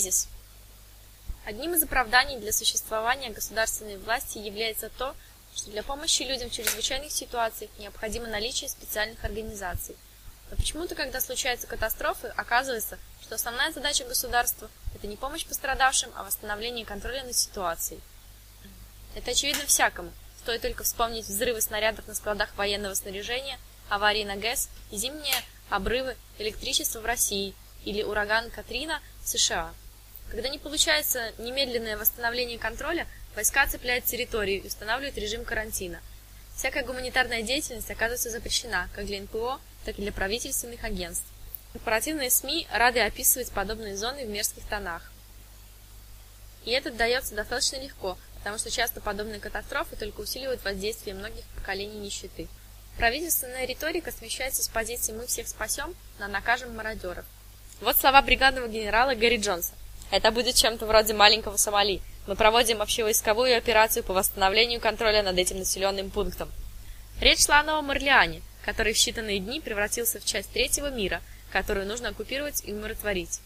Кризис. Одним из оправданий для существования государственной власти является то, что для помощи людям в чрезвычайных ситуациях необходимо наличие специальных организаций. Но почему-то, когда случаются катастрофы, оказывается, что основная задача государства – это не помощь пострадавшим, а восстановление контроля над ситуацией. Это очевидно всякому. Стоит только вспомнить взрывы снарядов на складах военного снаряжения, аварии на ГЭС и зимние обрывы электричества в России или ураган Катрина в США. Когда не получается немедленное восстановление контроля, войска цепляют территорию и устанавливают режим карантина. Всякая гуманитарная деятельность оказывается запрещена как для НПО, так и для правительственных агентств. Корпоративные СМИ рады описывать подобные зоны в мерзких тонах. И это дается достаточно легко, потому что часто подобные катастрофы только усиливают воздействие многих поколений нищеты. Правительственная риторика смещается с позиции «мы всех спасем» на «накажем мародеров». Вот слова бригадного генерала Гэри Джонса. Это будет чем-то вроде маленького Сомали. Мы проводим общевойсковую операцию по восстановлению контроля над этим населенным пунктом. Речь шла о Новом Орлеане, который в считанные дни превратился в часть третьего мира, которую нужно оккупировать и умиротворить.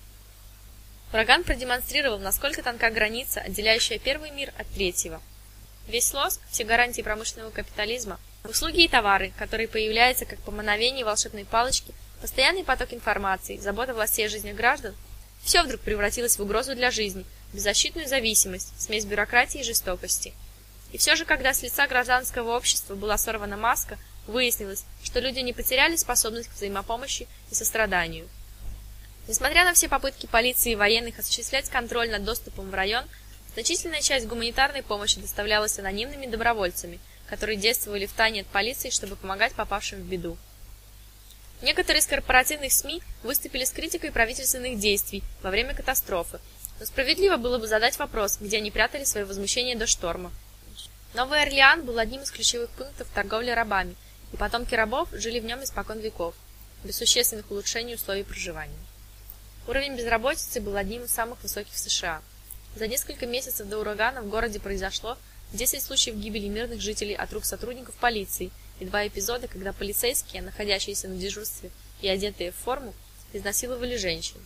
Ураган продемонстрировал, насколько тонка граница, отделяющая первый мир от третьего. Весь лоск, все гарантии промышленного капитализма, услуги и товары, которые появляются как по мановению волшебной палочки, постоянный поток информации, забота властей о жизни граждан все вдруг превратилось в угрозу для жизни, беззащитную зависимость, смесь бюрократии и жестокости. И все же, когда с лица гражданского общества была сорвана маска, выяснилось, что люди не потеряли способность к взаимопомощи и состраданию. Несмотря на все попытки полиции и военных осуществлять контроль над доступом в район, значительная часть гуманитарной помощи доставлялась анонимными добровольцами, которые действовали в тайне от полиции, чтобы помогать попавшим в беду. Некоторые из корпоративных СМИ выступили с критикой правительственных действий во время катастрофы, но справедливо было бы задать вопрос, где они прятали свое возмущение до шторма. Новый Орлеан был одним из ключевых пунктов торговли рабами, и потомки рабов жили в нем испокон веков, без существенных улучшений условий проживания. Уровень безработицы был одним из самых высоких в США. За несколько месяцев до урагана в городе произошло 10 случаев гибели мирных жителей от рук сотрудников полиции и два эпизода, когда полицейские, находящиеся на дежурстве и одетые в форму, изнасиловали женщин.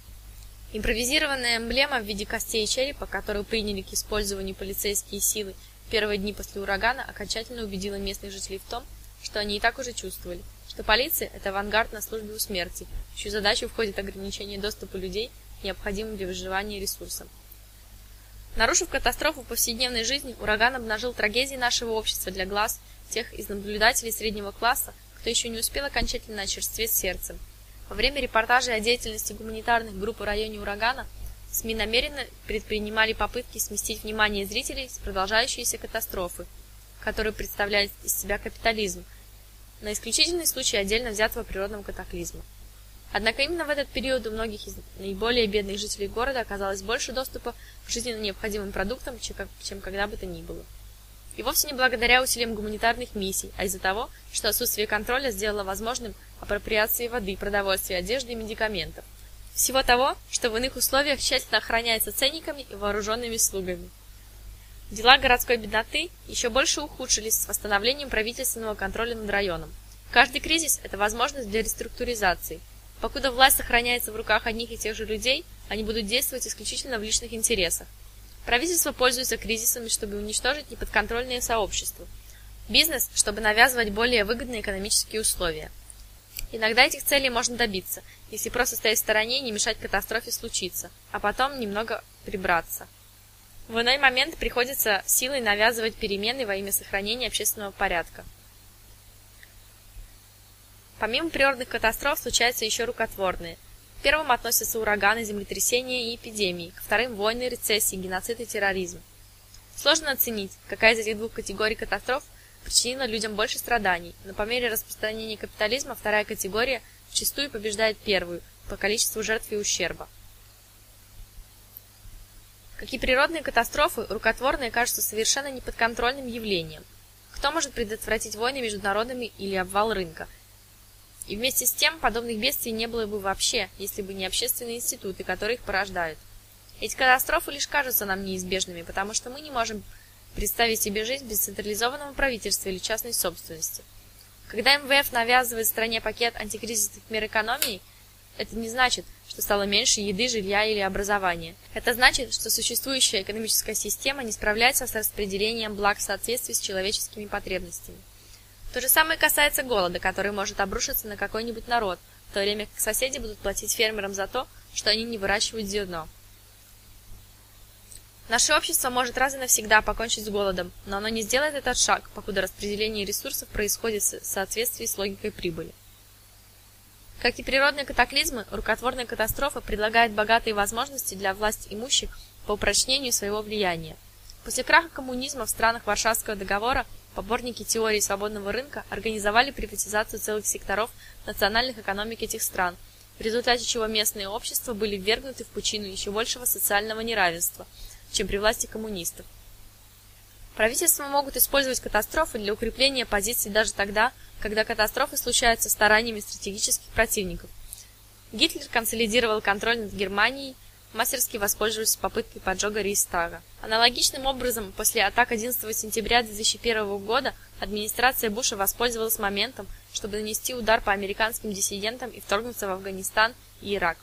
Импровизированная эмблема в виде костей и черепа, которую приняли к использованию полицейские силы в первые дни после урагана, окончательно убедила местных жителей в том, что они и так уже чувствовали, что полиция – это авангард на службе у смерти, в чью задачу входит ограничение доступа людей к необходимым для выживания ресурсам. Нарушив катастрофу повседневной жизни, ураган обнажил трагедии нашего общества для глаз тех из наблюдателей среднего класса, кто еще не успел окончательно очерстветь сердцем. Во время репортажей о деятельности гуманитарных групп в районе урагана СМИ намеренно предпринимали попытки сместить внимание зрителей с продолжающейся катастрофы, которую представляет из себя капитализм, на исключительный случай отдельно взятого природного катаклизма. Однако именно в этот период у многих из наиболее бедных жителей города оказалось больше доступа к жизненно необходимым продуктам, чем когда бы то ни было. И вовсе не благодаря усилиям гуманитарных миссий, а из-за того, что отсутствие контроля сделало возможным апроприации воды, продовольствия, одежды и медикаментов. Всего того, что в иных условиях тщательно охраняется ценниками и вооруженными слугами. Дела городской бедноты еще больше ухудшились с восстановлением правительственного контроля над районом. Каждый кризис – это возможность для реструктуризации. Покуда власть сохраняется в руках одних и тех же людей, они будут действовать исключительно в личных интересах. Правительство пользуется кризисами, чтобы уничтожить неподконтрольные сообщества. Бизнес, чтобы навязывать более выгодные экономические условия. Иногда этих целей можно добиться, если просто стоять в стороне и не мешать катастрофе случиться, а потом немного прибраться. В иной момент приходится силой навязывать перемены во имя сохранения общественного порядка. Помимо природных катастроф случаются еще рукотворные – к первым относятся ураганы, землетрясения и эпидемии, к вторым – войны, рецессии, геноцид и терроризм. Сложно оценить, какая из этих двух категорий катастроф причинила людям больше страданий, но по мере распространения капитализма вторая категория вчастую побеждает первую по количеству жертв и ущерба. Как и природные катастрофы, рукотворные кажутся совершенно неподконтрольным явлением. Кто может предотвратить войны между народами или обвал рынка – и вместе с тем подобных бедствий не было бы вообще, если бы не общественные институты, которые их порождают. Эти катастрофы лишь кажутся нам неизбежными, потому что мы не можем представить себе жизнь без централизованного правительства или частной собственности. Когда МВФ навязывает стране пакет антикризисных мер экономии, это не значит, что стало меньше еды, жилья или образования. Это значит, что существующая экономическая система не справляется с распределением благ в соответствии с человеческими потребностями. То же самое касается голода, который может обрушиться на какой-нибудь народ, в то время как соседи будут платить фермерам за то, что они не выращивают зерно. Наше общество может раз и навсегда покончить с голодом, но оно не сделает этот шаг, покуда распределение ресурсов происходит в соответствии с логикой прибыли. Как и природные катаклизмы, рукотворная катастрофа предлагает богатые возможности для власть имущих по упрочнению своего влияния. После краха коммунизма в странах Варшавского договора поборники теории свободного рынка организовали приватизацию целых секторов национальных экономик этих стран, в результате чего местные общества были ввергнуты в пучину еще большего социального неравенства – чем при власти коммунистов. Правительства могут использовать катастрофы для укрепления позиций даже тогда, когда катастрофы случаются стараниями стратегических противников. Гитлер консолидировал контроль над Германией, мастерски воспользовавшись попыткой поджога Рейхстага. Аналогичным образом, после атак 11 сентября 2001 года администрация Буша воспользовалась моментом, чтобы нанести удар по американским диссидентам и вторгнуться в Афганистан и Ирак.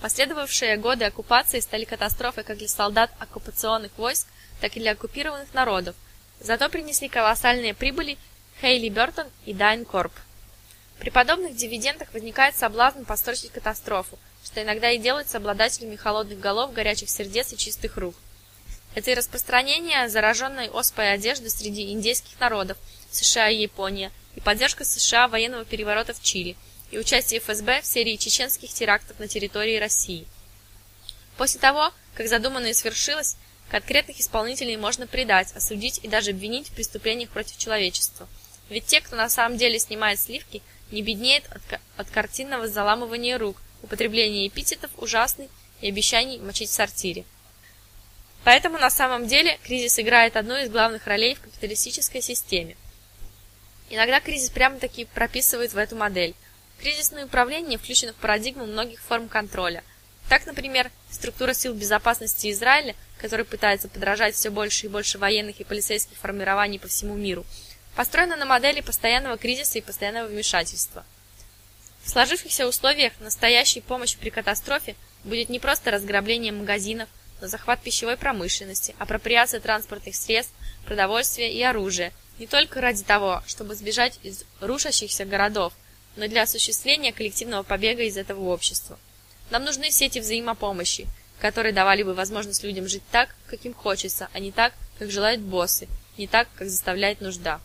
Последовавшие годы оккупации стали катастрофой как для солдат оккупационных войск, так и для оккупированных народов. Зато принесли колоссальные прибыли Хейли Бертон и Дайн Корп. При подобных дивидендах возникает соблазн построчить катастрофу, что иногда и делается обладателями холодных голов, горячих сердец и чистых рук. Это и распространение зараженной оспой одежды среди индейских народов США и Япония, и поддержка США военного переворота в Чили – и участие ФСБ в серии чеченских терактов на территории России. После того, как задуманное свершилось, конкретных исполнителей можно предать, осудить и даже обвинить в преступлениях против человечества. Ведь те, кто на самом деле снимает сливки, не беднеет от, от картинного заламывания рук, употребления эпитетов ужасный и обещаний мочить в сортире. Поэтому на самом деле кризис играет одну из главных ролей в капиталистической системе. Иногда кризис прямо-таки прописывает в эту модель – Кризисное управление включено в парадигму многих форм контроля. Так, например, структура сил безопасности Израиля, которая пытается подражать все больше и больше военных и полицейских формирований по всему миру, построена на модели постоянного кризиса и постоянного вмешательства. В сложившихся условиях настоящей помощь при катастрофе будет не просто разграбление магазинов, но захват пищевой промышленности, апроприация транспортных средств, продовольствия и оружия, не только ради того, чтобы сбежать из рушащихся городов, но для осуществления коллективного побега из этого общества. Нам нужны сети взаимопомощи, которые давали бы возможность людям жить так, как им хочется, а не так, как желают боссы, не так, как заставляет нужда.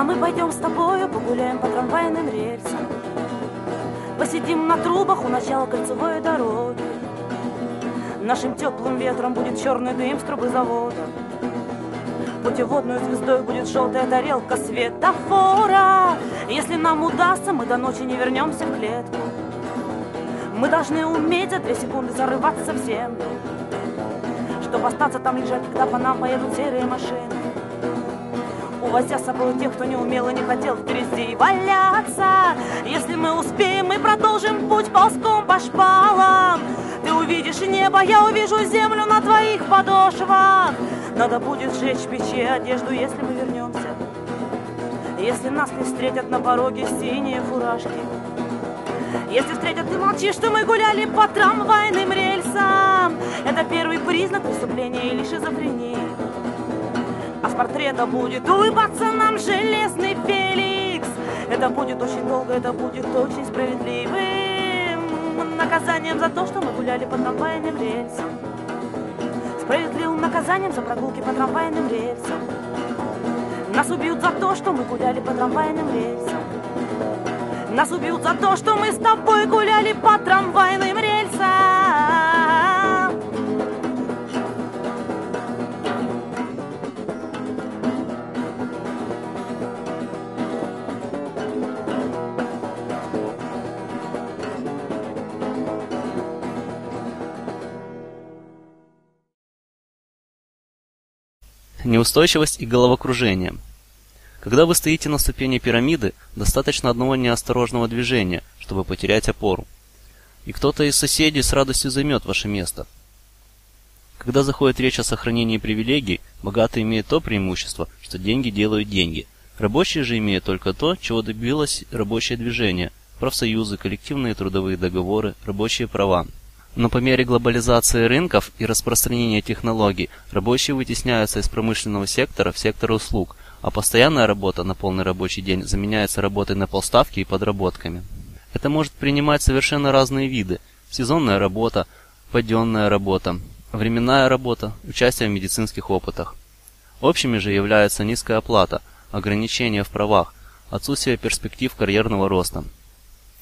А мы пойдем с тобою погуляем по трамвайным рельсам Посидим на трубах у начала кольцевой дороги. Нашим теплым ветром будет черный дым с трубы завода. Путеводной звездой будет желтая тарелка светофора. Если нам удастся, мы до ночи не вернемся в клетку. Мы должны уметь за две секунды зарываться в землю, чтобы остаться там лежать, когда по нам поедут серые машины увозя с собой тех, кто не умел и не хотел впереди валяться. Если мы успеем, мы продолжим путь ползком по шпалам. Ты увидишь небо, я увижу землю на твоих подошвах. Надо будет сжечь печи одежду, если мы вернемся. Если нас не встретят на пороге синие фуражки. Если встретят, ты молчишь, что мы гуляли по трамвайным рельсам. Это первый признак преступления или шизофрении портрета будет улыбаться нам железный Феликс. Это будет очень долго, это будет очень справедливым наказанием за то, что мы гуляли по трамвайным рельсам. Справедливым наказанием за прогулки по трамвайным рельсам. Нас убьют за то, что мы гуляли по трамвайным рельсам. Нас убьют за то, что мы с тобой гуляли по трамвайным рельсам. Неустойчивость и головокружение. Когда вы стоите на ступени пирамиды, достаточно одного неосторожного движения, чтобы потерять опору. И кто-то из соседей с радостью займет ваше место. Когда заходит речь о сохранении привилегий, богатые имеют то преимущество, что деньги делают деньги. Рабочие же имеют только то, чего добилось рабочее движение – профсоюзы, коллективные трудовые договоры, рабочие права. Но по мере глобализации рынков и распространения технологий рабочие вытесняются из промышленного сектора в сектор услуг, а постоянная работа на полный рабочий день заменяется работой на полставки и подработками. Это может принимать совершенно разные виды – сезонная работа, паденная работа, временная работа, участие в медицинских опытах. Общими же являются низкая оплата, ограничения в правах, отсутствие перспектив карьерного роста,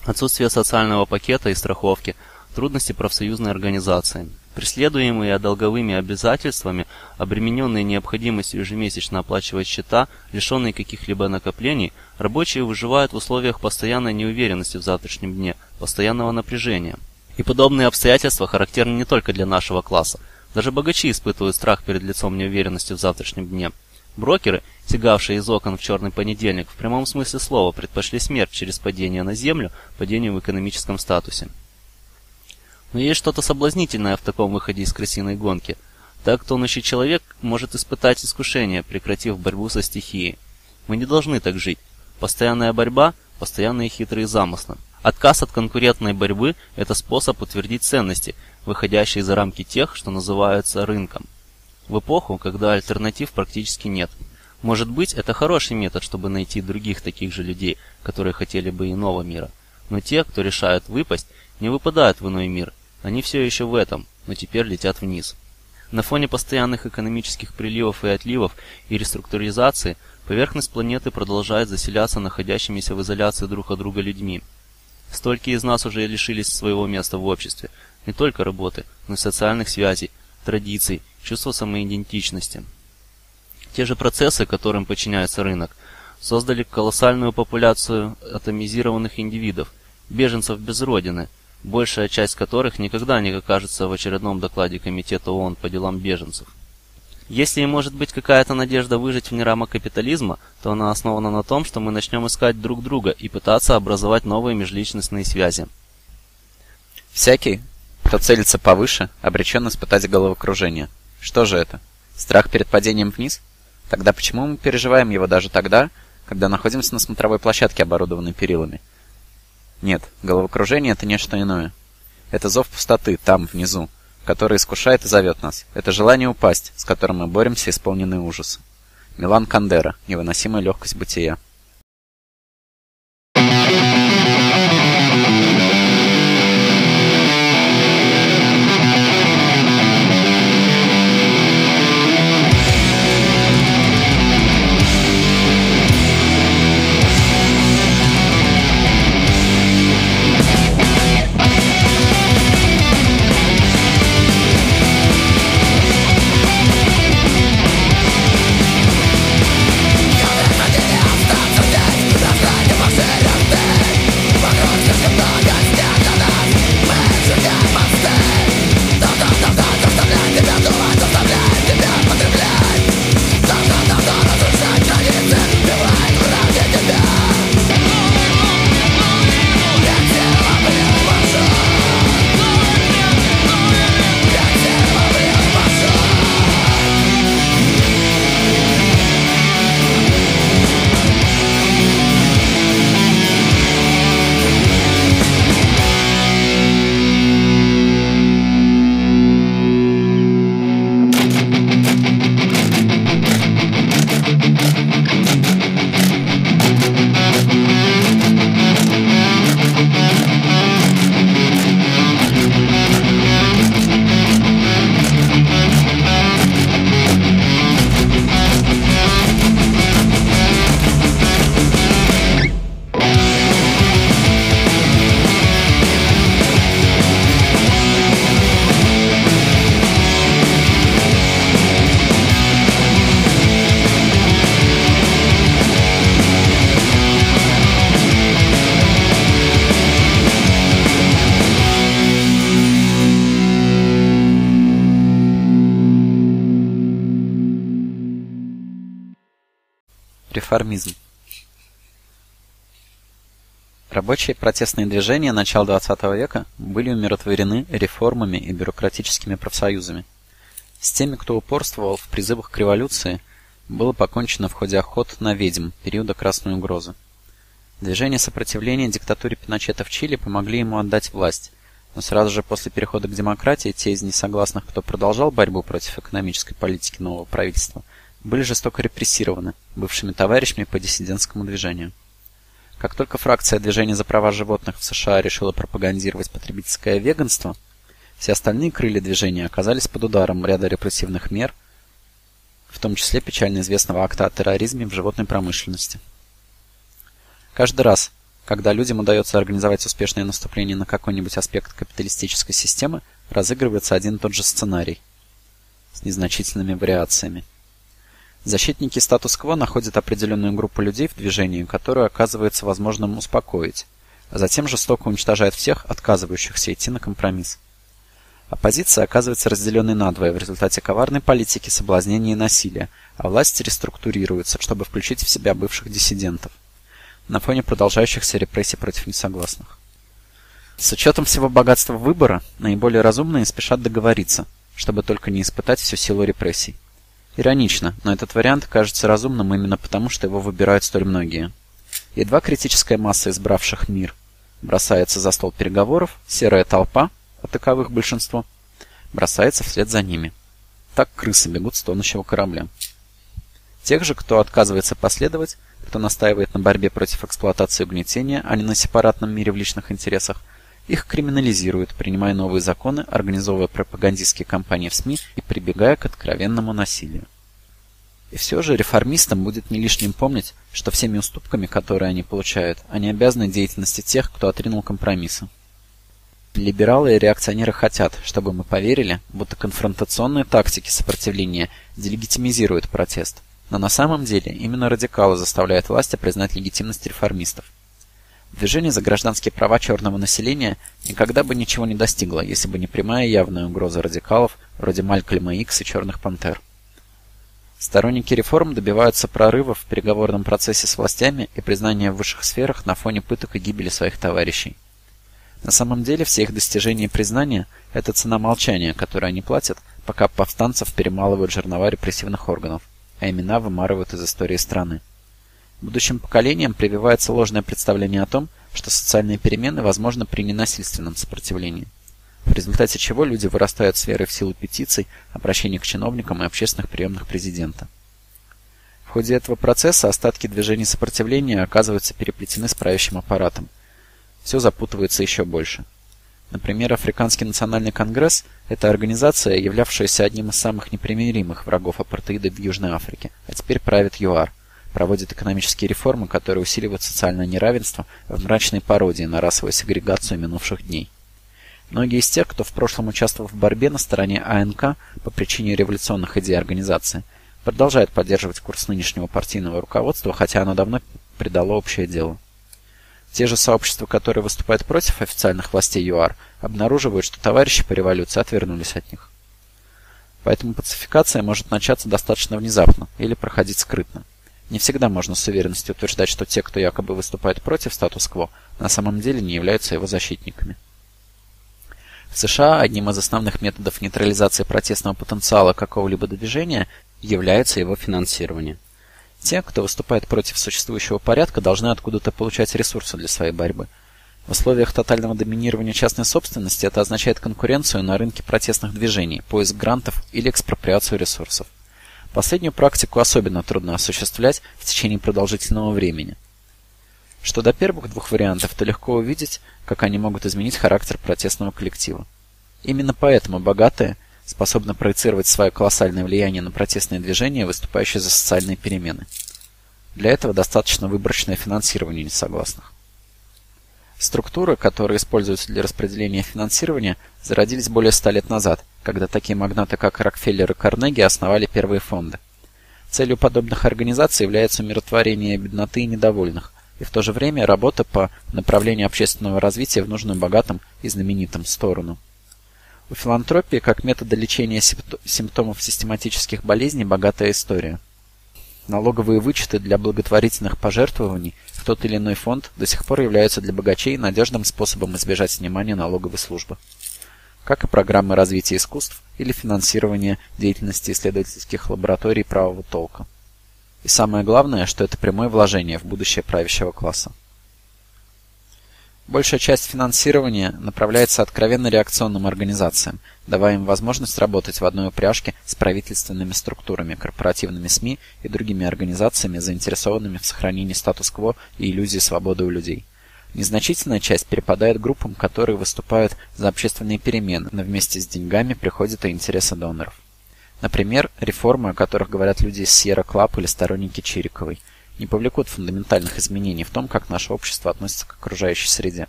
отсутствие социального пакета и страховки, трудности профсоюзной организации. Преследуемые долговыми обязательствами, обремененные необходимостью ежемесячно оплачивать счета, лишенные каких-либо накоплений, рабочие выживают в условиях постоянной неуверенности в завтрашнем дне, постоянного напряжения. И подобные обстоятельства характерны не только для нашего класса. Даже богачи испытывают страх перед лицом неуверенности в завтрашнем дне. Брокеры, сигавшие из окон в черный понедельник, в прямом смысле слова предпочли смерть через падение на землю, падению в экономическом статусе. Но есть что-то соблазнительное в таком выходе из крысиной гонки. Так тонущий человек может испытать искушение, прекратив борьбу со стихией. Мы не должны так жить. Постоянная борьба, постоянные хитрые замыслы. Отказ от конкурентной борьбы – это способ утвердить ценности, выходящие за рамки тех, что называются рынком. В эпоху, когда альтернатив практически нет. Может быть, это хороший метод, чтобы найти других таких же людей, которые хотели бы иного мира. Но те, кто решают выпасть, не выпадают в иной мир. Они все еще в этом, но теперь летят вниз. На фоне постоянных экономических приливов и отливов и реструктуризации поверхность планеты продолжает заселяться находящимися в изоляции друг от друга людьми. Столько из нас уже лишились своего места в обществе, не только работы, но и социальных связей, традиций, чувства самоидентичности. Те же процессы, которым подчиняется рынок, создали колоссальную популяцию атомизированных индивидов, беженцев без родины, большая часть которых никогда не окажется в очередном докладе Комитета ООН по делам беженцев. Если и может быть какая-то надежда выжить вне рамок капитализма, то она основана на том, что мы начнем искать друг друга и пытаться образовать новые межличностные связи. Всякий, кто целится повыше, обречен испытать головокружение. Что же это? Страх перед падением вниз? Тогда почему мы переживаем его даже тогда, когда находимся на смотровой площадке, оборудованной перилами? Нет, головокружение — это нечто иное. Это зов пустоты, там, внизу, который искушает и зовет нас. Это желание упасть, с которым мы боремся, исполненный ужаса. Милан Кандера. Невыносимая легкость бытия. Реформизм. Рабочие протестные движения начала XX века были умиротворены реформами и бюрократическими профсоюзами. С теми, кто упорствовал в призывах к революции, было покончено в ходе охот на ведьм периода Красной угрозы. Движения сопротивления диктатуре Пиночета в Чили помогли ему отдать власть, но сразу же после перехода к демократии те из несогласных, кто продолжал борьбу против экономической политики нового правительства, были жестоко репрессированы бывшими товарищами по диссидентскому движению. Как только фракция движения за права животных в США решила пропагандировать потребительское веганство, все остальные крылья движения оказались под ударом ряда репрессивных мер, в том числе печально известного акта о терроризме в животной промышленности. Каждый раз, когда людям удается организовать успешное наступление на какой-нибудь аспект капиталистической системы, разыгрывается один и тот же сценарий с незначительными вариациями. Защитники статус-кво находят определенную группу людей в движении, которую оказывается возможным успокоить, а затем жестоко уничтожает всех, отказывающихся идти на компромисс. Оппозиция оказывается разделенной надвое в результате коварной политики соблазнения и насилия, а власти реструктурируются, чтобы включить в себя бывших диссидентов на фоне продолжающихся репрессий против несогласных. С учетом всего богатства выбора, наиболее разумные спешат договориться, чтобы только не испытать всю силу репрессий. Иронично, но этот вариант кажется разумным именно потому, что его выбирают столь многие. Едва критическая масса избравших мир бросается за стол переговоров, серая толпа, а таковых большинство, бросается вслед за ними. Так крысы бегут с тонущего корабля. Тех же, кто отказывается последовать, кто настаивает на борьбе против эксплуатации и угнетения, а не на сепаратном мире в личных интересах, их криминализируют, принимая новые законы, организовывая пропагандистские кампании в СМИ и прибегая к откровенному насилию. И все же реформистам будет не лишним помнить, что всеми уступками, которые они получают, они обязаны деятельности тех, кто отринул компромиссы. Либералы и реакционеры хотят, чтобы мы поверили, будто конфронтационные тактики сопротивления делегитимизируют протест. Но на самом деле именно радикалы заставляют власти признать легитимность реформистов. Движение за гражданские права черного населения никогда бы ничего не достигло, если бы не прямая явная угроза радикалов вроде Малькольма Икс и Черных Пантер. Сторонники реформ добиваются прорыва в переговорном процессе с властями и признания в высших сферах на фоне пыток и гибели своих товарищей. На самом деле все их достижения и признания – это цена молчания, которую они платят, пока повстанцев перемалывают жернова репрессивных органов, а имена вымарывают из истории страны. Будущим поколениям прививается ложное представление о том, что социальные перемены возможны при ненасильственном сопротивлении, в результате чего люди вырастают с верой в силу петиций, обращений к чиновникам и общественных приемных президента. В ходе этого процесса остатки движений сопротивления оказываются переплетены с правящим аппаратом. Все запутывается еще больше. Например, Африканский национальный конгресс – это организация, являвшаяся одним из самых непримиримых врагов апартеида в Южной Африке, а теперь правит ЮАР проводит экономические реформы, которые усиливают социальное неравенство в мрачной пародии на расовую сегрегацию минувших дней. Многие из тех, кто в прошлом участвовал в борьбе на стороне АНК по причине революционных идей организации, продолжают поддерживать курс нынешнего партийного руководства, хотя оно давно предало общее дело. Те же сообщества, которые выступают против официальных властей ЮАР, обнаруживают, что товарищи по революции отвернулись от них. Поэтому пацификация может начаться достаточно внезапно или проходить скрытно. Не всегда можно с уверенностью утверждать, что те, кто якобы выступает против статус-кво, на самом деле не являются его защитниками. В США одним из основных методов нейтрализации протестного потенциала какого-либо движения является его финансирование. Те, кто выступает против существующего порядка, должны откуда-то получать ресурсы для своей борьбы. В условиях тотального доминирования частной собственности это означает конкуренцию на рынке протестных движений, поиск грантов или экспроприацию ресурсов. Последнюю практику особенно трудно осуществлять в течение продолжительного времени. Что до первых двух вариантов, то легко увидеть, как они могут изменить характер протестного коллектива. Именно поэтому богатые способны проецировать свое колоссальное влияние на протестные движения, выступающие за социальные перемены. Для этого достаточно выборочное финансирование несогласных. Структуры, которые используются для распределения финансирования, зародились более ста лет назад, когда такие магнаты, как Рокфеллер и Карнеги, основали первые фонды. Целью подобных организаций является умиротворение бедноты и недовольных, и в то же время работа по направлению общественного развития в нужную богатым и знаменитым сторону. У филантропии как метода лечения симптомов систематических болезней богатая история. Налоговые вычеты для благотворительных пожертвований в тот или иной фонд до сих пор являются для богачей надежным способом избежать внимания налоговой службы. Как и программы развития искусств или финансирования деятельности исследовательских лабораторий правого толка. И самое главное, что это прямое вложение в будущее правящего класса. Большая часть финансирования направляется откровенно реакционным организациям, давая им возможность работать в одной упряжке с правительственными структурами, корпоративными СМИ и другими организациями, заинтересованными в сохранении статус-кво и иллюзии свободы у людей. Незначительная часть перепадает группам, которые выступают за общественные перемены, но вместе с деньгами приходят и интересы доноров. Например, реформы, о которых говорят люди из Sierra Club или сторонники Чириковой – не повлекут фундаментальных изменений в том, как наше общество относится к окружающей среде.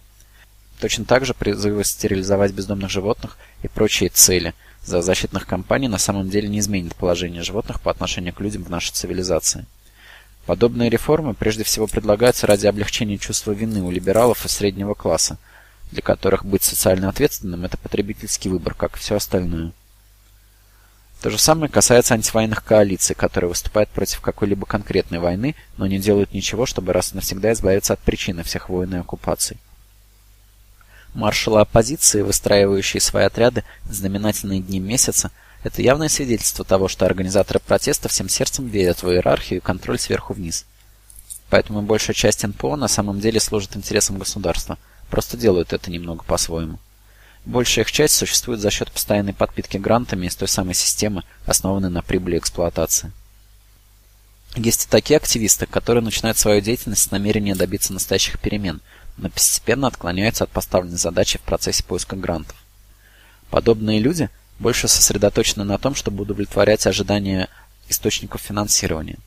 Точно так же призывы стерилизовать бездомных животных и прочие цели за защитных кампаний на самом деле не изменят положение животных по отношению к людям в нашей цивилизации. Подобные реформы прежде всего предлагаются ради облегчения чувства вины у либералов и среднего класса, для которых быть социально ответственным – это потребительский выбор, как и все остальное. То же самое касается антивоенных коалиций, которые выступают против какой-либо конкретной войны, но не делают ничего, чтобы раз и навсегда избавиться от причины всех войн и оккупаций. Маршалы оппозиции, выстраивающие свои отряды в знаменательные дни месяца, это явное свидетельство того, что организаторы протеста всем сердцем верят в иерархию и контроль сверху вниз. Поэтому большая часть НПО на самом деле служит интересам государства, просто делают это немного по-своему. Большая их часть существует за счет постоянной подпитки грантами из той самой системы, основанной на прибыли эксплуатации. Есть и такие активисты, которые начинают свою деятельность с намерения добиться настоящих перемен, но постепенно отклоняются от поставленной задачи в процессе поиска грантов. Подобные люди больше сосредоточены на том, чтобы удовлетворять ожидания источников финансирования.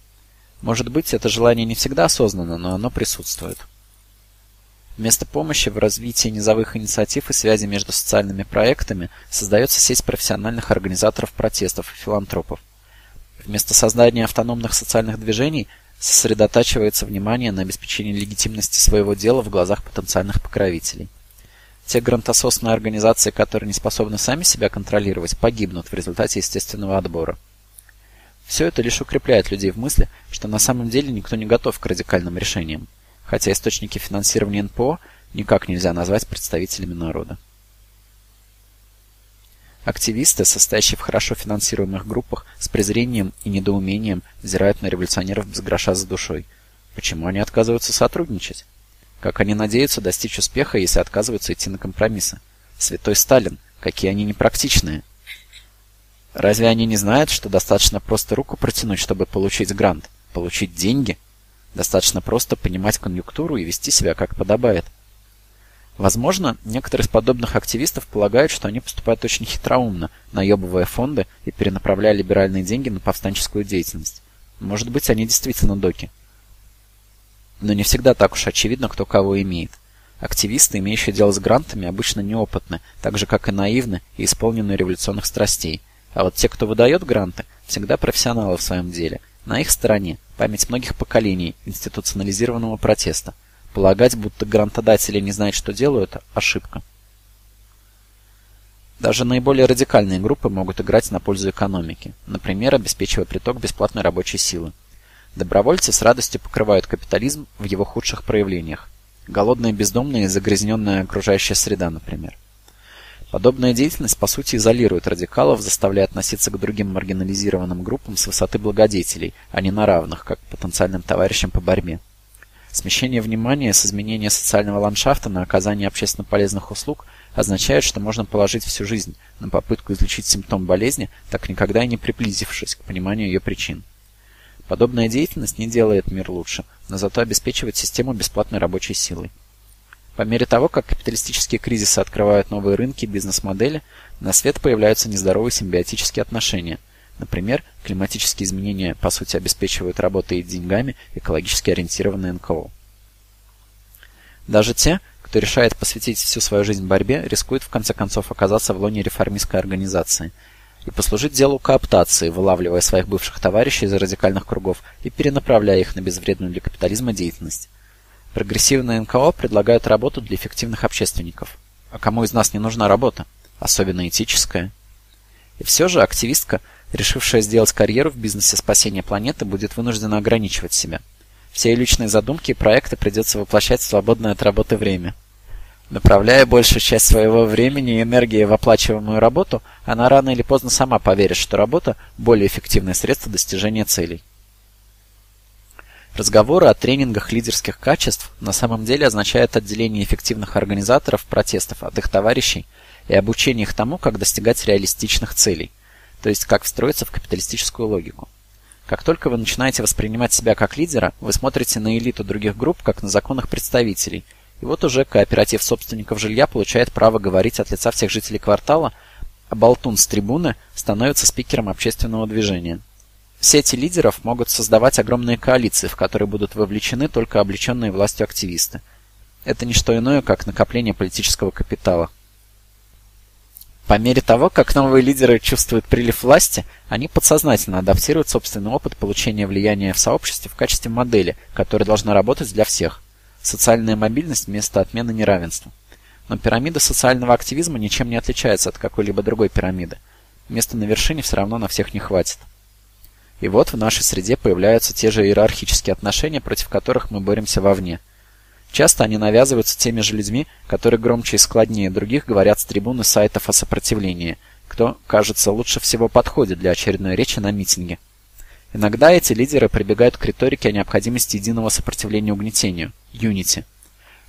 Может быть, это желание не всегда осознанно, но оно присутствует. Вместо помощи в развитии низовых инициатив и связи между социальными проектами создается сеть профессиональных организаторов протестов и филантропов. Вместо создания автономных социальных движений сосредотачивается внимание на обеспечении легитимности своего дела в глазах потенциальных покровителей. Те грантососные организации, которые не способны сами себя контролировать, погибнут в результате естественного отбора. Все это лишь укрепляет людей в мысли, что на самом деле никто не готов к радикальным решениям хотя источники финансирования НПО никак нельзя назвать представителями народа. Активисты, состоящие в хорошо финансируемых группах, с презрением и недоумением взирают на революционеров без гроша за душой. Почему они отказываются сотрудничать? Как они надеются достичь успеха, если отказываются идти на компромиссы? Святой Сталин, какие они непрактичные. Разве они не знают, что достаточно просто руку протянуть, чтобы получить грант, получить деньги – Достаточно просто понимать конъюнктуру и вести себя как подобает. Возможно, некоторые из подобных активистов полагают, что они поступают очень хитроумно, наебывая фонды и перенаправляя либеральные деньги на повстанческую деятельность. Может быть, они действительно доки. Но не всегда так уж очевидно, кто кого имеет. Активисты, имеющие дело с грантами, обычно неопытны, так же как и наивны и исполнены революционных страстей. А вот те, кто выдает гранты, всегда профессионалы в своем деле – на их стороне память многих поколений институционализированного протеста. Полагать, будто грантодатели не знают, что делают – ошибка. Даже наиболее радикальные группы могут играть на пользу экономики, например, обеспечивая приток бесплатной рабочей силы. Добровольцы с радостью покрывают капитализм в его худших проявлениях. Голодные бездомные и загрязненная окружающая среда, например. Подобная деятельность по сути изолирует радикалов, заставляя относиться к другим маргинализированным группам с высоты благодетелей, а не на равных, как к потенциальным товарищам по борьбе. Смещение внимания с изменения социального ландшафта на оказание общественно полезных услуг означает, что можно положить всю жизнь на попытку излечить симптом болезни, так никогда и не приблизившись к пониманию ее причин. Подобная деятельность не делает мир лучше, но зато обеспечивает систему бесплатной рабочей силой. По мере того, как капиталистические кризисы открывают новые рынки и бизнес-модели, на свет появляются нездоровые симбиотические отношения. Например, климатические изменения по сути обеспечивают работой и деньгами экологически ориентированные НКО. Даже те, кто решает посвятить всю свою жизнь борьбе, рискуют в конце концов оказаться в лоне реформистской организации и послужить делу кооптации, вылавливая своих бывших товарищей из радикальных кругов и перенаправляя их на безвредную для капитализма деятельность. Прогрессивные НКО предлагают работу для эффективных общественников. А кому из нас не нужна работа? Особенно этическая. И все же активистка, решившая сделать карьеру в бизнесе спасения планеты, будет вынуждена ограничивать себя. Все ее личные задумки и проекты придется воплощать в свободное от работы время. Направляя большую часть своего времени и энергии в оплачиваемую работу, она рано или поздно сама поверит, что работа – более эффективное средство достижения целей. Разговоры о тренингах лидерских качеств на самом деле означают отделение эффективных организаторов протестов от их товарищей и обучение их тому, как достигать реалистичных целей, то есть как встроиться в капиталистическую логику. Как только вы начинаете воспринимать себя как лидера, вы смотрите на элиту других групп как на законных представителей, и вот уже кооператив собственников жилья получает право говорить от лица всех жителей квартала, а болтун с трибуны становится спикером общественного движения. Сети лидеров могут создавать огромные коалиции, в которые будут вовлечены только облеченные властью активисты. Это не что иное, как накопление политического капитала. По мере того, как новые лидеры чувствуют прилив власти, они подсознательно адаптируют собственный опыт получения влияния в сообществе в качестве модели, которая должна работать для всех. Социальная мобильность вместо отмены неравенства. Но пирамида социального активизма ничем не отличается от какой-либо другой пирамиды. Места на вершине все равно на всех не хватит. И вот в нашей среде появляются те же иерархические отношения, против которых мы боремся вовне. Часто они навязываются теми же людьми, которые громче и складнее других говорят с трибуны сайтов о сопротивлении, кто, кажется, лучше всего подходит для очередной речи на митинге. Иногда эти лидеры прибегают к риторике о необходимости единого сопротивления угнетению – Unity,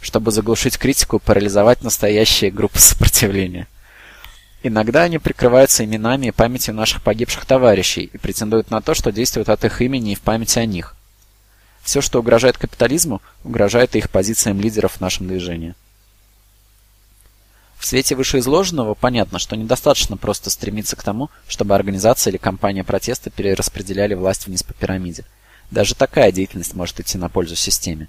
чтобы заглушить критику и парализовать настоящие группы сопротивления. Иногда они прикрываются именами и памятью наших погибших товарищей и претендуют на то, что действуют от их имени и в память о них. Все, что угрожает капитализму, угрожает и их позициям лидеров в нашем движении. В свете вышеизложенного понятно, что недостаточно просто стремиться к тому, чтобы организация или компания протеста перераспределяли власть вниз по пирамиде. Даже такая деятельность может идти на пользу системе.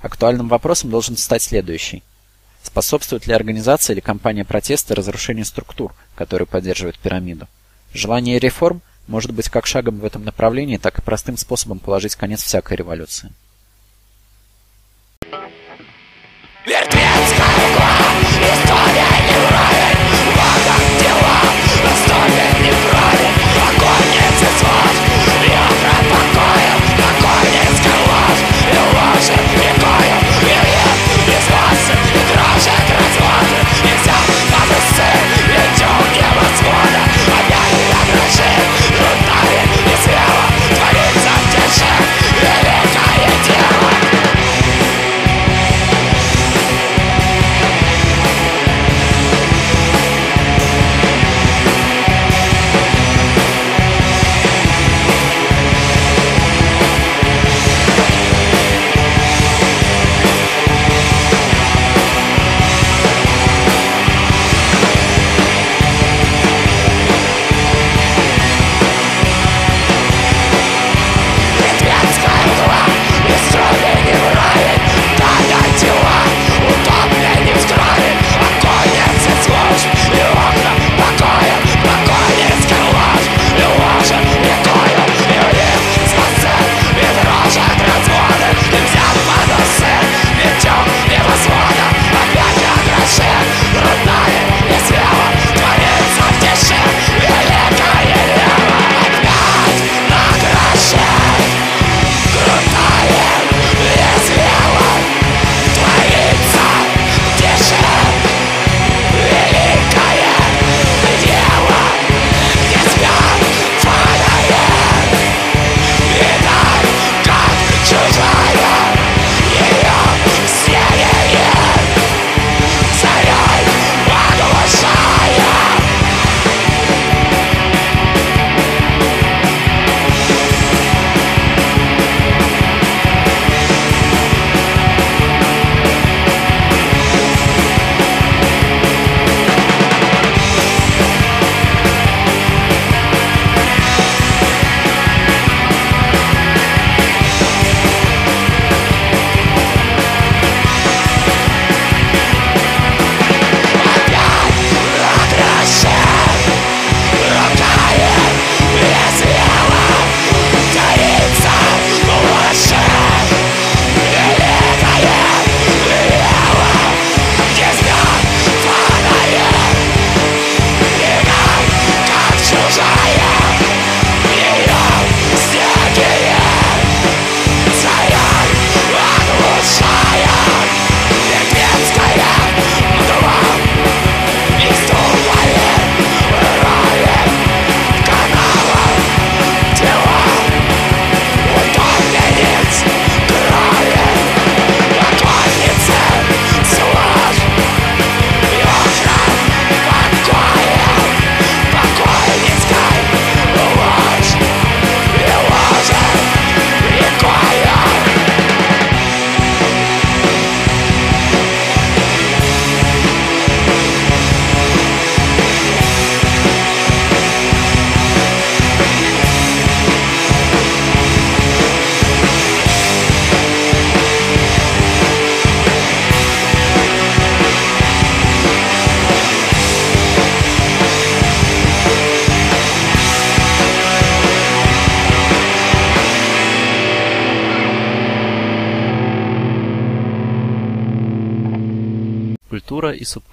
Актуальным вопросом должен стать следующий – Способствует ли организация или кампания протеста разрушению структур, которые поддерживают пирамиду? Желание реформ может быть как шагом в этом направлении, так и простым способом положить конец всякой революции. Мертвецкая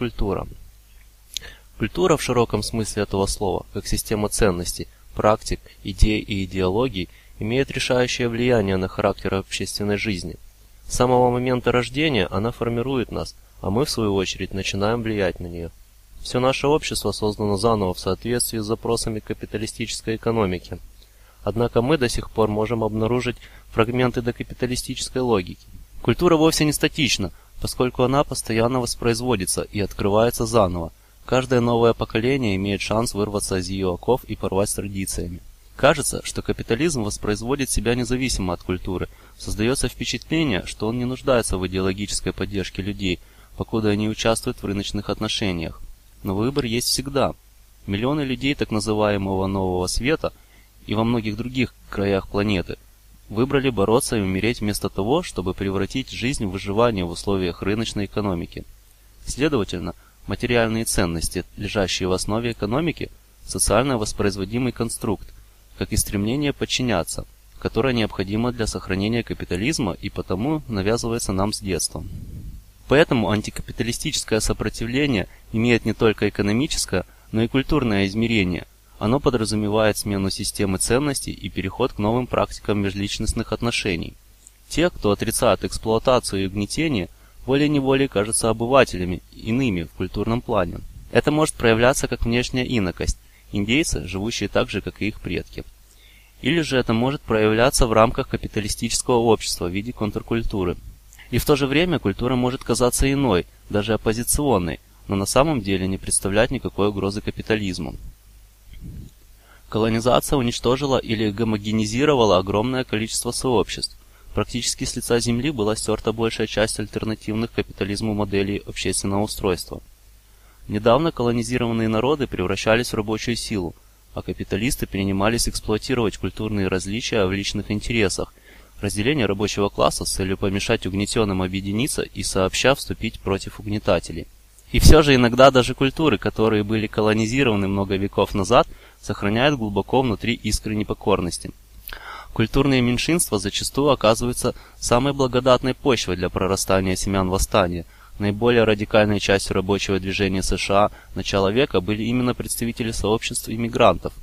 Культура. Культура в широком смысле этого слова, как система ценностей, практик, идей и идеологий, имеет решающее влияние на характер общественной жизни. С самого момента рождения она формирует нас, а мы, в свою очередь, начинаем влиять на нее. Все наше общество создано заново в соответствии с запросами капиталистической экономики. Однако мы до сих пор можем обнаружить фрагменты докапиталистической логики. Культура вовсе не статична, поскольку она постоянно воспроизводится и открывается заново. Каждое новое поколение имеет шанс вырваться из ее оков и порвать с традициями. Кажется, что капитализм воспроизводит себя независимо от культуры. Создается впечатление, что он не нуждается в идеологической поддержке людей, покуда они участвуют в рыночных отношениях. Но выбор есть всегда. Миллионы людей так называемого нового света и во многих других краях планеты выбрали бороться и умереть вместо того, чтобы превратить жизнь в выживание в условиях рыночной экономики. Следовательно, материальные ценности, лежащие в основе экономики, социально воспроизводимый конструкт, как и стремление подчиняться, которое необходимо для сохранения капитализма и потому навязывается нам с детства. Поэтому антикапиталистическое сопротивление имеет не только экономическое, но и культурное измерение. Оно подразумевает смену системы ценностей и переход к новым практикам межличностных отношений. Те, кто отрицает эксплуатацию и угнетение, волей-неволей кажутся обывателями, иными в культурном плане. Это может проявляться как внешняя инокость, индейцы, живущие так же, как и их предки. Или же это может проявляться в рамках капиталистического общества в виде контркультуры. И в то же время культура может казаться иной, даже оппозиционной, но на самом деле не представлять никакой угрозы капитализму. Колонизация уничтожила или гомогенизировала огромное количество сообществ. Практически с лица земли была стерта большая часть альтернативных капитализму моделей общественного устройства – Недавно колонизированные народы превращались в рабочую силу, а капиталисты принимались эксплуатировать культурные различия в личных интересах, разделение рабочего класса с целью помешать угнетенным объединиться и сообща вступить против угнетателей. И все же иногда даже культуры, которые были колонизированы много веков назад, сохраняют глубоко внутри искры непокорности. Культурные меньшинства зачастую оказываются самой благодатной почвой для прорастания семян восстания – Наиболее радикальной частью рабочего движения США начала века были именно представители сообществ иммигрантов.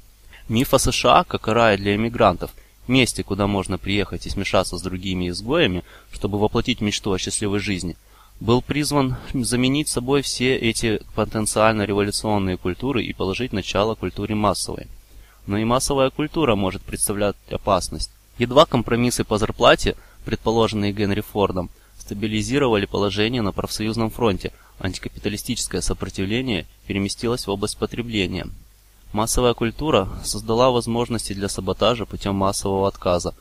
Миф о США как о рае для иммигрантов, месте, куда можно приехать и смешаться с другими изгоями, чтобы воплотить мечту о счастливой жизни, был призван заменить собой все эти потенциально революционные культуры и положить начало культуре массовой. Но и массовая культура может представлять опасность. Едва компромиссы по зарплате, предположенные Генри Фордом, стабилизировали положение на профсоюзном фронте, антикапиталистическое сопротивление переместилось в область потребления. Массовая культура создала возможности для саботажа путем массового отказа,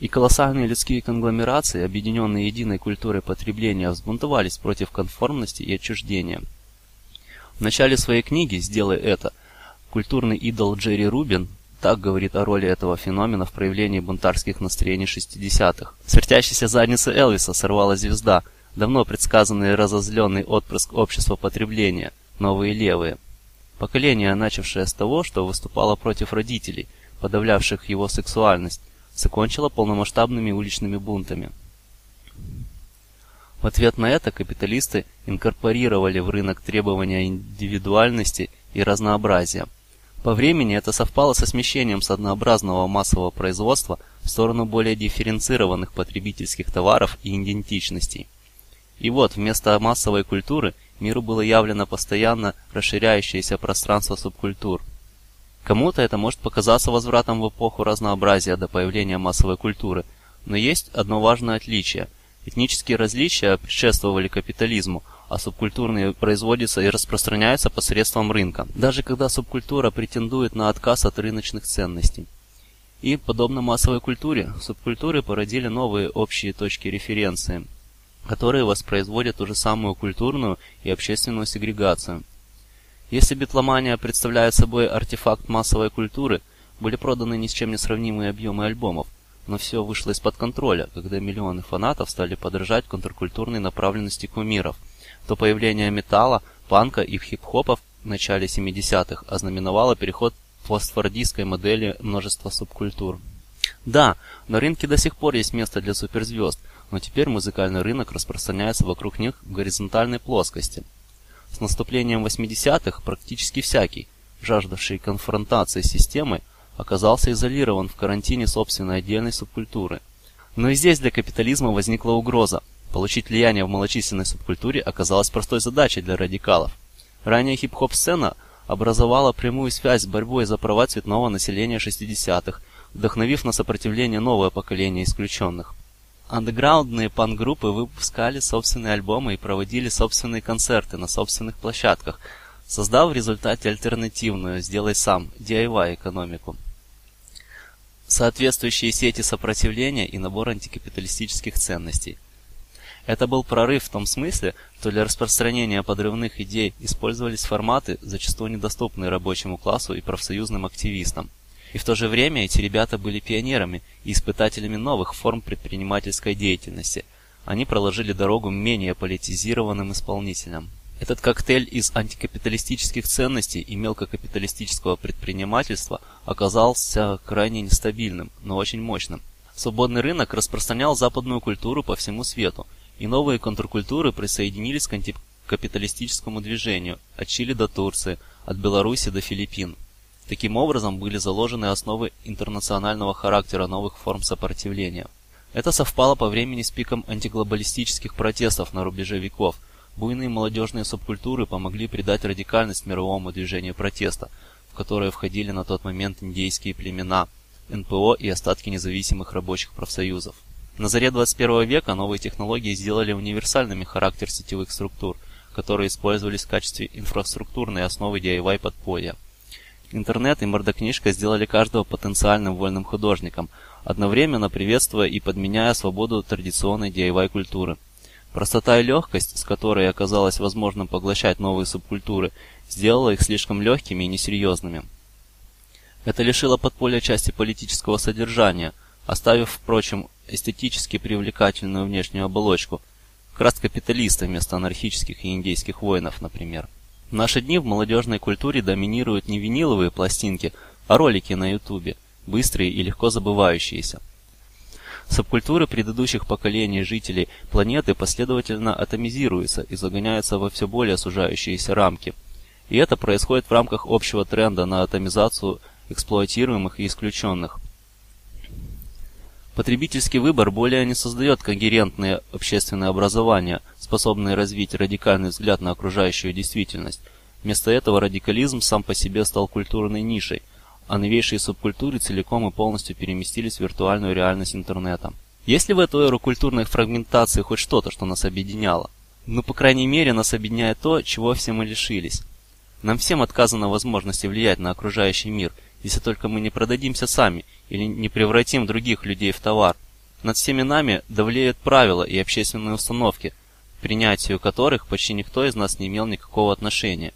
и колоссальные людские конгломерации, объединенные единой культурой потребления, взбунтовались против конформности и отчуждения. В начале своей книги «Сделай это» культурный идол Джерри Рубин так говорит о роли этого феномена в проявлении бунтарских настроений 60-х. С вертящейся задницы Элвиса сорвала звезда, давно предсказанный разозленный отпрыск общества потребления, новые левые. Поколение, начавшее с того, что выступало против родителей, подавлявших его сексуальность, закончило полномасштабными уличными бунтами. В ответ на это капиталисты инкорпорировали в рынок требования индивидуальности и разнообразия – по времени это совпало со смещением с однообразного массового производства в сторону более дифференцированных потребительских товаров и идентичностей. И вот, вместо массовой культуры миру было явлено постоянно расширяющееся пространство субкультур. Кому-то это может показаться возвратом в эпоху разнообразия до появления массовой культуры, но есть одно важное отличие. Этнические различия предшествовали капитализму, а субкультурные производятся и распространяются посредством рынка, даже когда субкультура претендует на отказ от рыночных ценностей. И, подобно массовой культуре, субкультуры породили новые общие точки референции, которые воспроизводят ту же самую культурную и общественную сегрегацию. Если битломания представляет собой артефакт массовой культуры, были проданы ни с чем не сравнимые объемы альбомов, но все вышло из-под контроля, когда миллионы фанатов стали подражать контркультурной направленности кумиров – то появление металла, панка и хип-хопа в начале 70-х ознаменовало переход постфордистской модели множества субкультур. Да, на рынке до сих пор есть место для суперзвезд, но теперь музыкальный рынок распространяется вокруг них в горизонтальной плоскости. С наступлением 80-х практически всякий, жаждавший конфронтации с системой, оказался изолирован в карантине собственной отдельной субкультуры. Но и здесь для капитализма возникла угроза. Получить влияние в малочисленной субкультуре оказалось простой задачей для радикалов. Ранее хип-хоп-сцена образовала прямую связь с борьбой за права цветного населения 60-х, вдохновив на сопротивление новое поколение исключенных. Андеграундные панк-группы выпускали собственные альбомы и проводили собственные концерты на собственных площадках, создав в результате альтернативную «сделай сам» DIY экономику. Соответствующие сети сопротивления и набор антикапиталистических ценностей. Это был прорыв в том смысле, что для распространения подрывных идей использовались форматы, зачастую недоступные рабочему классу и профсоюзным активистам. И в то же время эти ребята были пионерами и испытателями новых форм предпринимательской деятельности. Они проложили дорогу менее политизированным исполнителям. Этот коктейль из антикапиталистических ценностей и мелкокапиталистического предпринимательства оказался крайне нестабильным, но очень мощным. Свободный рынок распространял западную культуру по всему свету, и новые контркультуры присоединились к антикапиталистическому движению от Чили до Турции, от Беларуси до Филиппин. Таким образом были заложены основы интернационального характера новых форм сопротивления. Это совпало по времени с пиком антиглобалистических протестов на рубеже веков. Буйные молодежные субкультуры помогли придать радикальность мировому движению протеста, в которое входили на тот момент индейские племена, НПО и остатки независимых рабочих профсоюзов. На заре 21 века новые технологии сделали универсальными характер сетевых структур, которые использовались в качестве инфраструктурной основы DIY подполья. Интернет и мордокнижка сделали каждого потенциальным вольным художником, одновременно приветствуя и подменяя свободу традиционной DIY-культуры. Простота и легкость, с которой оказалось возможным поглощать новые субкультуры, сделала их слишком легкими и несерьезными. Это лишило подполья части политического содержания, оставив, впрочем, эстетически привлекательную внешнюю оболочку, крас капиталиста вместо анархических и индейских воинов, например. В наши дни в молодежной культуре доминируют не виниловые пластинки, а ролики на ютубе, быстрые и легко забывающиеся. Субкультуры предыдущих поколений жителей планеты последовательно атомизируются и загоняются во все более сужающиеся рамки. И это происходит в рамках общего тренда на атомизацию эксплуатируемых и исключенных. Потребительский выбор более не создает когерентное общественное образование, способное развить радикальный взгляд на окружающую действительность. Вместо этого радикализм сам по себе стал культурной нишей, а новейшие субкультуры целиком и полностью переместились в виртуальную реальность интернета. Есть ли в эту эру культурной фрагментации хоть что-то, что нас объединяло? Ну, по крайней мере, нас объединяет то, чего все мы лишились. Нам всем отказано возможности влиять на окружающий мир, если только мы не продадимся сами или не превратим других людей в товар. Над всеми нами давлеют правила и общественные установки, к принятию которых почти никто из нас не имел никакого отношения.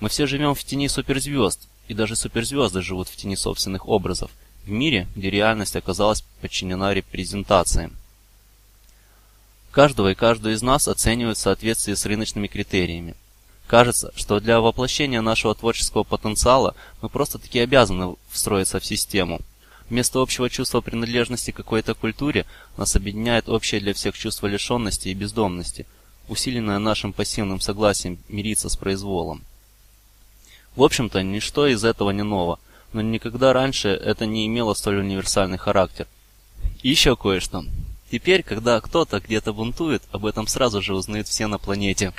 Мы все живем в тени суперзвезд, и даже суперзвезды живут в тени собственных образов, в мире, где реальность оказалась подчинена репрезентациям. Каждого и каждую из нас оценивают в соответствии с рыночными критериями. Кажется, что для воплощения нашего творческого потенциала мы просто-таки обязаны встроиться в систему – Вместо общего чувства принадлежности к какой-то культуре нас объединяет общее для всех чувство лишенности и бездомности, усиленное нашим пассивным согласием мириться с произволом. В общем-то, ничто из этого не ново, но никогда раньше это не имело столь универсальный характер. И еще кое-что. Теперь, когда кто-то где-то бунтует, об этом сразу же узнают все на планете.